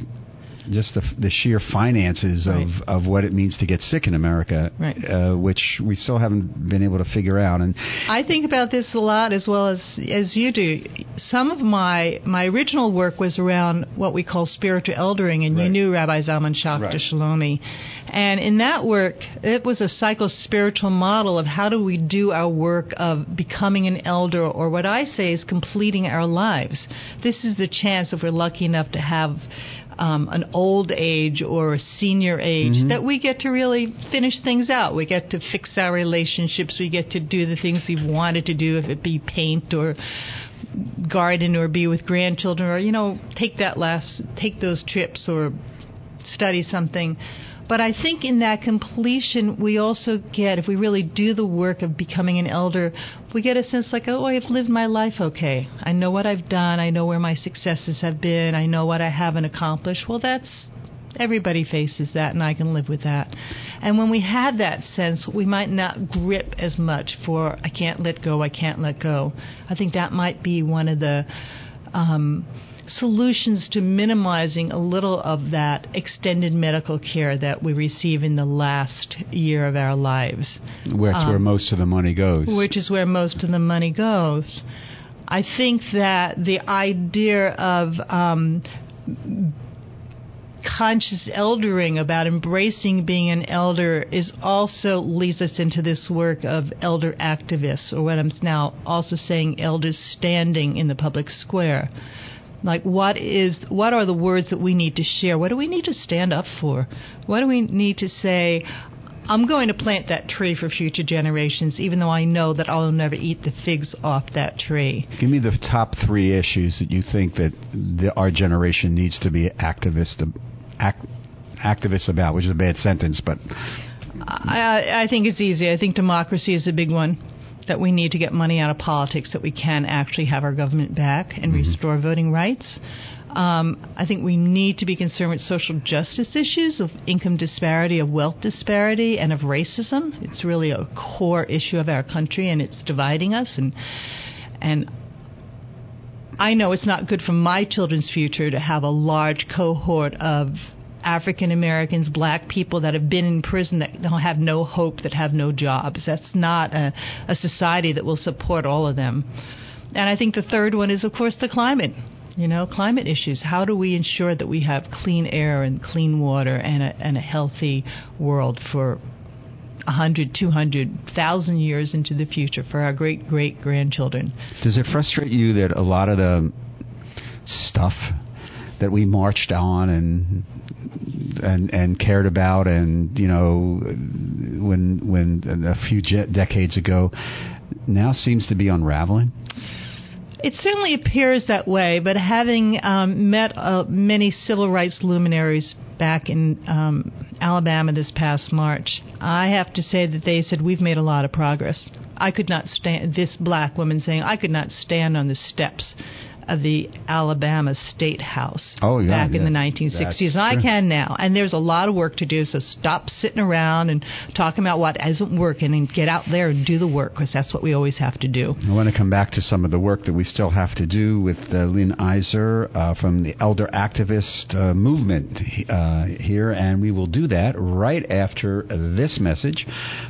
just the the sheer finances Right. of of what it means to get sick in America, Right. uh, which we still haven't been able to figure out. And I think about this a lot as well as as you do. Some of my my original work was around what we call spiritual eldering, and you knew Rabbi Zalman Schachter Right. Shalomi. And in that work, it was a psycho spiritual model of how do we do our work of becoming an elder, or what I say is completing our lives. This is the chance if we're lucky enough to have. Um, an old age or a senior age that we get to really finish things out. We get to fix our relationships. We get to do the things we've wanted to do, if it be paint or garden or be with grandchildren or you know take that last take those trips or study something. But I think in that completion, we also get, if we really do the work of becoming an elder, we get a sense like, oh, I've lived my life okay. I know what I've done. I know where my successes have been. I know what I haven't accomplished. Well, that's everybody faces that, and I can live with that. And when we have that sense, we might not grip as much for I can't let go, I can't let go. I think that might be one of the um, solutions to minimizing a little of that extended medical care that we receive in the last year of our lives, where it's where Um, most of the money goes. which is where most of the money goes. I think that the idea of um, conscious eldering about embracing being an elder is also leads us into this work of elder activists or what I'm now also saying elders standing in the public square like what is what are the words that we need to share what do we need to stand up for what do we need to say I'm going to plant that tree for future generations even though I know that I'll never eat the figs off that tree Give me the top three issues that you think that the, our generation needs to be activist act, activists about, which is a bad sentence, but I, I think it's easy. I think democracy is a big one. That we need to get money out of politics, that we can actually have our government back and restore voting rights. Um, I think we need to be concerned with social justice issues of income disparity, of wealth disparity, and of racism. It's really a core issue of our country, and it's dividing us. And and I know it's not good for my children's future to have a large cohort of African Americans, black people that have been in prison that have no hope, that have no jobs. That's not a, a society that will support all of them. And I think the third one is, of course, the climate. You know, climate issues. How do we ensure that we have clean air and clean water and a, and a healthy world for 100, 200, 1,000 years into the future for our great great grandchildren? Does it frustrate you that a lot of the stuff that we marched on and and and cared about and you know when when a few decades ago now seems to be unraveling? It certainly appears that way, but having um, met uh, many civil rights luminaries back in um, Alabama this past March, I have to say that they said we've made a lot of progress. I could not stand this black woman saying I could not stand on the steps of the Alabama State House Oh, yeah, back in the 1960s. That's And I can now. And there's a lot of work to do. So stop sitting around and talking about what isn't working and get out there and do the work because that's what we always have to do. I want to come back to some of the work that we still have to do with uh, Lynn Iser uh, from the Elder Activist uh, Movement uh, here, and we will do that right after this message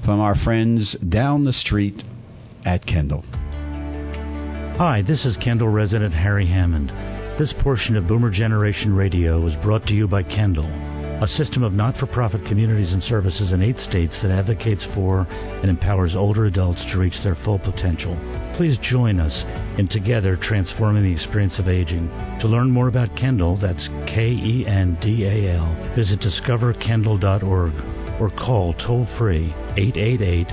from our friends down the street at Kendal. Hi, this is Kendal resident Harry Hammond. This portion of Boomer Generation Radio is brought to you by Kendal, a system of not for profit communities and services in eight states that advocates for and empowers older adults to reach their full potential. Please join us in together transforming the experience of aging. To learn more about Kendal, that's K E N D A L, visit discoverkendal.org or call toll free 888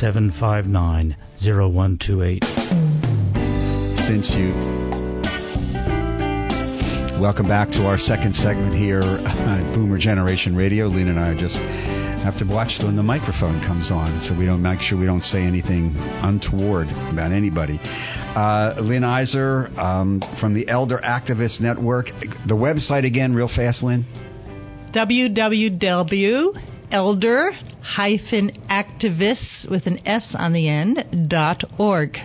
759 0128. Since you Welcome back to our second segment here at Boomer Generation Radio. Lena and I just have to watch when the microphone comes on so we don't make sure we don't say anything untoward about anybody. Uh, Lynn Iser um, from the Elder Activist Network. The website again, real fast, Lynn? www.elder-activists with an S on the end dot org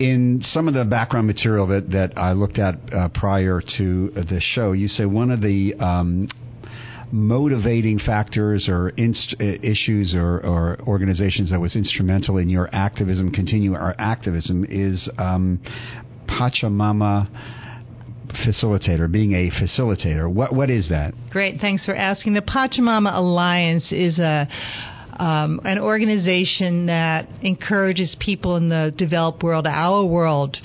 in some of the background material that, that I looked at uh, prior to the show, you say one of the um, motivating factors or inst- uh, issues or, or, organizations that was instrumental in your activism, continue our activism, is um, Pachamama facilitator, being a facilitator. What what is that? Great, thanks for asking. The Pachamama Alliance is a um, an organization that encourages people in the developed world, our world,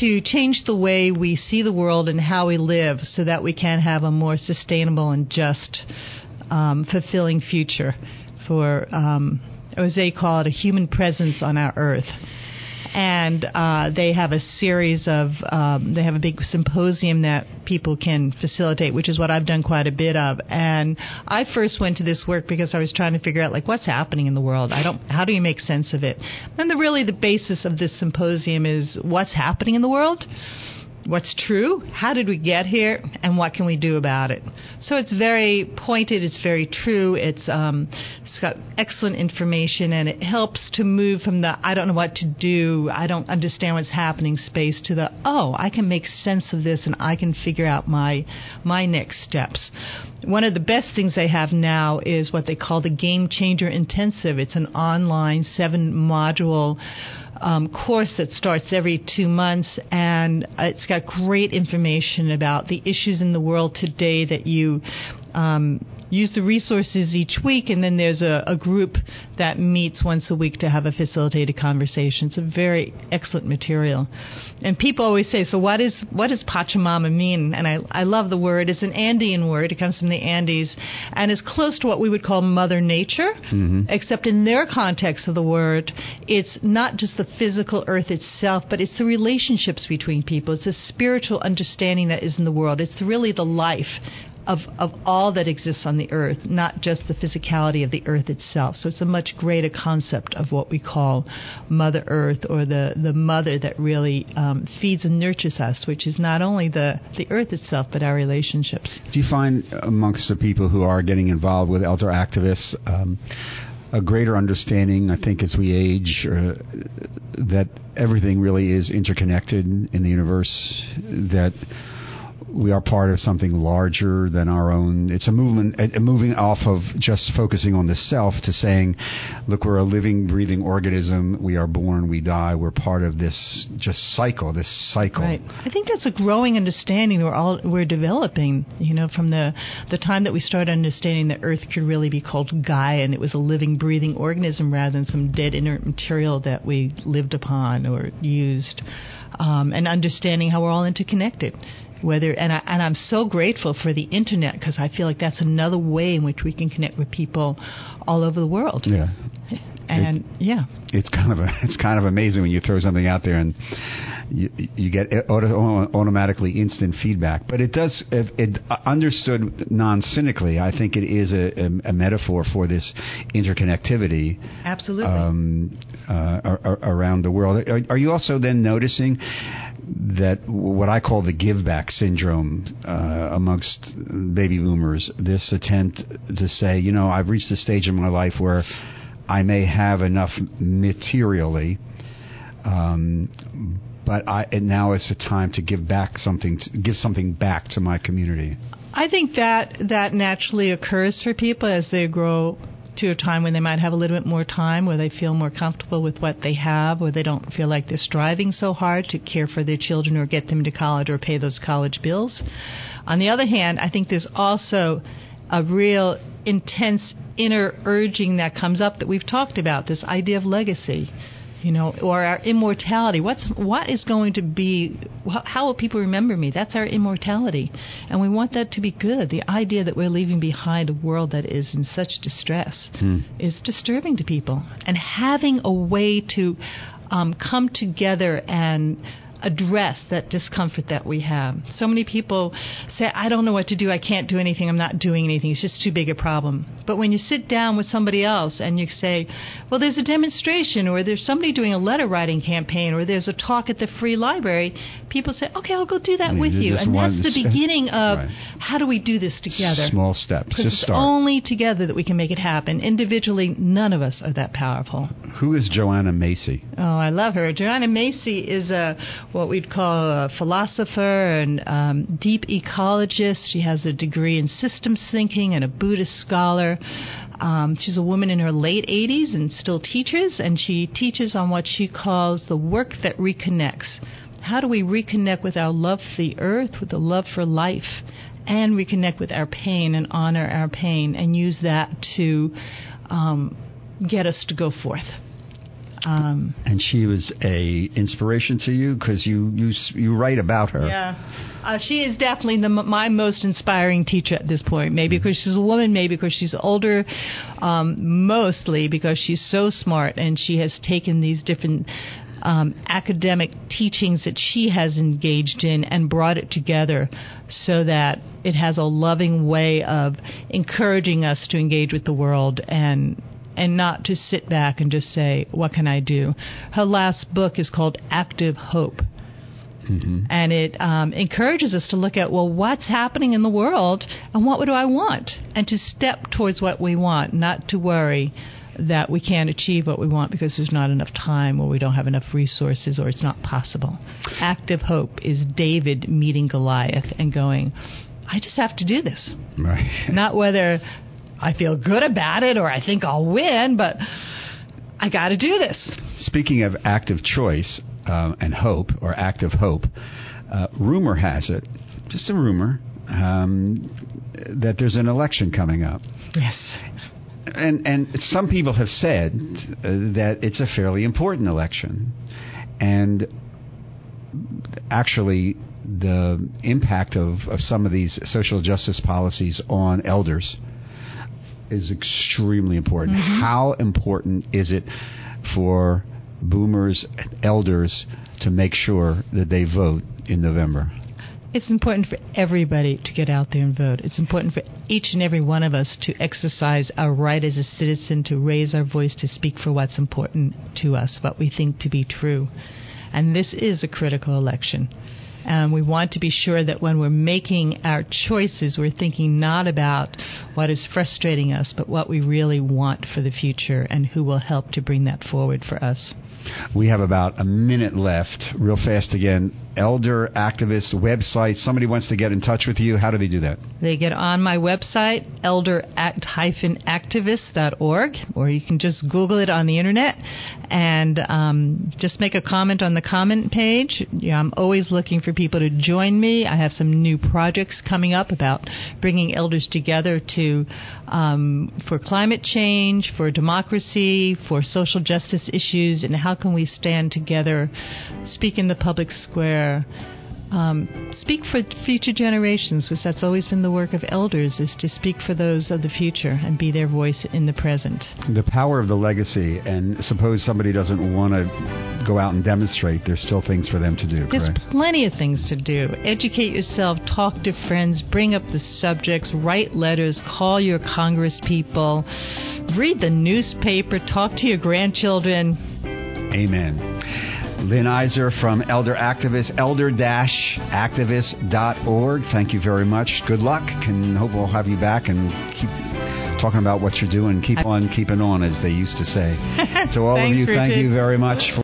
to change the way we see the world and how we live so that we can have a more sustainable and just, um, fulfilling future for, um, as they call it, a human presence on our earth and uh, they have a series of um, they have a big symposium that people can facilitate, which is what I've done quite a bit of. And I first went to this work because I was trying to figure out like what's happening in the world. I don't how do you make sense of it? And the really the basis of this symposium is what's happening in the world what's true, how did we get here, and what can we do about it. So it's very pointed, it's very true, it's, um, it's got excellent information, and it helps to move from the I don't know what to do, I don't understand what's happening space to the oh, I can make sense of this and I can figure out my my next steps. One of the best things they have now is what they call the Game Changer Intensive. It's an online seven module um, course that starts every two months, and it's got great information about the issues in the world today that you um, use the resources each week, and then there's a, a, group that meets once a week to have a facilitated conversation. It's a very excellent material. And people always say, so what is what does Pachamama mean? And I, I love the word. It's an Andean word. It comes from the Andes, and is close to what we would call Mother Nature, mm-hmm. except in their context of the word, it's not just the physical earth itself, but it's the relationships between people. It's a spiritual understanding that is in the world. It's really the life of, of all that exists on the earth, not just the physicality of the earth itself. So it's a much greater concept of what we call Mother Earth or the, the mother that really um, feeds and nurtures us, which is not only the, the earth itself, but our relationships. Do you find amongst the people who are getting involved with elder activists, um, a greater understanding, I think, as we age, uh, that everything really is interconnected in the universe, that we are part of something larger than our own. It's a movement, a, moving off of just focusing on the self to saying, look, we're a living, breathing organism. We are born, we die. We're part of this just cycle, this cycle. Right. I think that's a growing understanding we're all we're developing. You know, from the the time that we started understanding that Earth could really be called Gaia, and it was a living, breathing organism rather than some dead inert material that we lived upon or used. Um, and understanding how we're all interconnected whether and I and I'm so grateful for the internet because I feel like that's another way in which we can connect with people all over the world. Yeah. And it, yeah, it's kind of a, it's kind of amazing when you throw something out there and you, you get auto, automatically instant feedback. But it does, it, it understood non cynically. I think it is a, a, a, metaphor for this interconnectivity. Absolutely. Um, uh, around the world. Are, are, you also then noticing that what I call the give back syndrome uh, amongst baby boomers, this attempt to say, you know, I've reached a stage in my life where I may have enough materially, um, but I, now it's the time to give back something, give something back to my community. I think that that naturally occurs for people as they grow to a time when they might have a little bit more time, where they feel more comfortable with what they have, where they don't feel like they're striving so hard to care for their children or get them to college or pay those college bills. On the other hand, I think there's also a real intense inner urging that comes up that we've talked about this idea of legacy you know, or our immortality. What's what is going to be? How will people remember me? That's our immortality, and we want that to be good. The idea that we're leaving behind a world that is in such distress Hmm. is disturbing to people, and having a way to um, come together and address that discomfort that we have. So many people say, I don't know what to do. I can't do anything. I'm not doing anything. It's just too big a problem. But when you sit down with somebody else and you say, well, there's a demonstration or there's somebody doing a letter writing campaign or there's a talk at the free library, people say, okay, I'll go do that Yeah, with you. And that's the beginning of Right. how do we do this together? Small steps. Because Just it's start. only together that we can make it happen. Individually, none of us are that powerful. Who is Joanna Macy? Oh, I love her. Joanna Macy is a what we'd call a philosopher and um, deep ecologist. She has a degree in systems thinking and a Buddhist scholar. Um, she's a woman in her late 80s and still teaches, and she teaches on what she calls the work that reconnects. How do we reconnect with our love for the earth, with the love for life, and reconnect with our pain and honor our pain and use that to um, get us to go forth? Um, And she was a inspiration to you because you, you you write about her. Yeah. Uh, she is definitely the, my most inspiring teacher at this point. Maybe because she's a woman, maybe because she's older, um, mostly because she's so smart and she has taken these different um, academic teachings that she has engaged in and brought it together so that it has a loving way of encouraging us to engage with the world and and not to sit back and just say, What can I do? Her last book is called Active Hope. And it um, encourages us to look at, well, what's happening in the world and what do I want? And to step towards what we want, not to worry that we can't achieve what we want because there's not enough time or we don't have enough resources or it's not possible. Active hope is David meeting Goliath and going, I just have to do this Right. not whether I feel good about it or I think I'll win, but I got to do this. Speaking of active choice uh, and hope, or active hope, uh, rumor has it, just a rumor, um, that there's an election coming up. Yes. And, and some people have said uh, that it's a fairly important election. And actually, the impact of, of some of these social justice policies on elders is extremely important. Mm-hmm. How important is it for boomers and elders to make sure that they vote in November? It's important for everybody to get out there and vote. It's important for each and every one of us to exercise our right as a citizen to raise our voice to speak for what's important to us, what we think to be true. And this is a critical election. And we want to be sure that when we're making our choices, we're thinking not about what is frustrating us, but what we really want for the future and who will help to bring that forward for us. We have about a minute left. Real fast again. Elder activist website. Somebody wants to get in touch with you. How do they do that? They get on my website, elderact-activist.org, or you can just Google it on the internet and um, just make a comment on the comment page. Yeah, I'm always looking for people to join me. I have some new projects coming up about bringing elders together to um, for climate change, for democracy, for social justice issues, and how can we stand together, speak in the public square um, speak for future generations, because that's always been the work of elders, is to speak for those of the future and be their voice in the present. The power of the legacy, and suppose somebody doesn't want to go out and demonstrate, there's still things for them to do, There's correct? plenty of things to do. Educate yourself, talk to friends, bring up the subjects, write letters, call your congress people, read the newspaper, talk to your grandchildren. Amen. Lynn Iser from Elder Activist, elder-activist.org. Thank you very much. Good luck, and hope we'll have you back and keep talking about what you're doing. Keep on keeping on, as they used to say. To all of you, thank Richard. you very much. For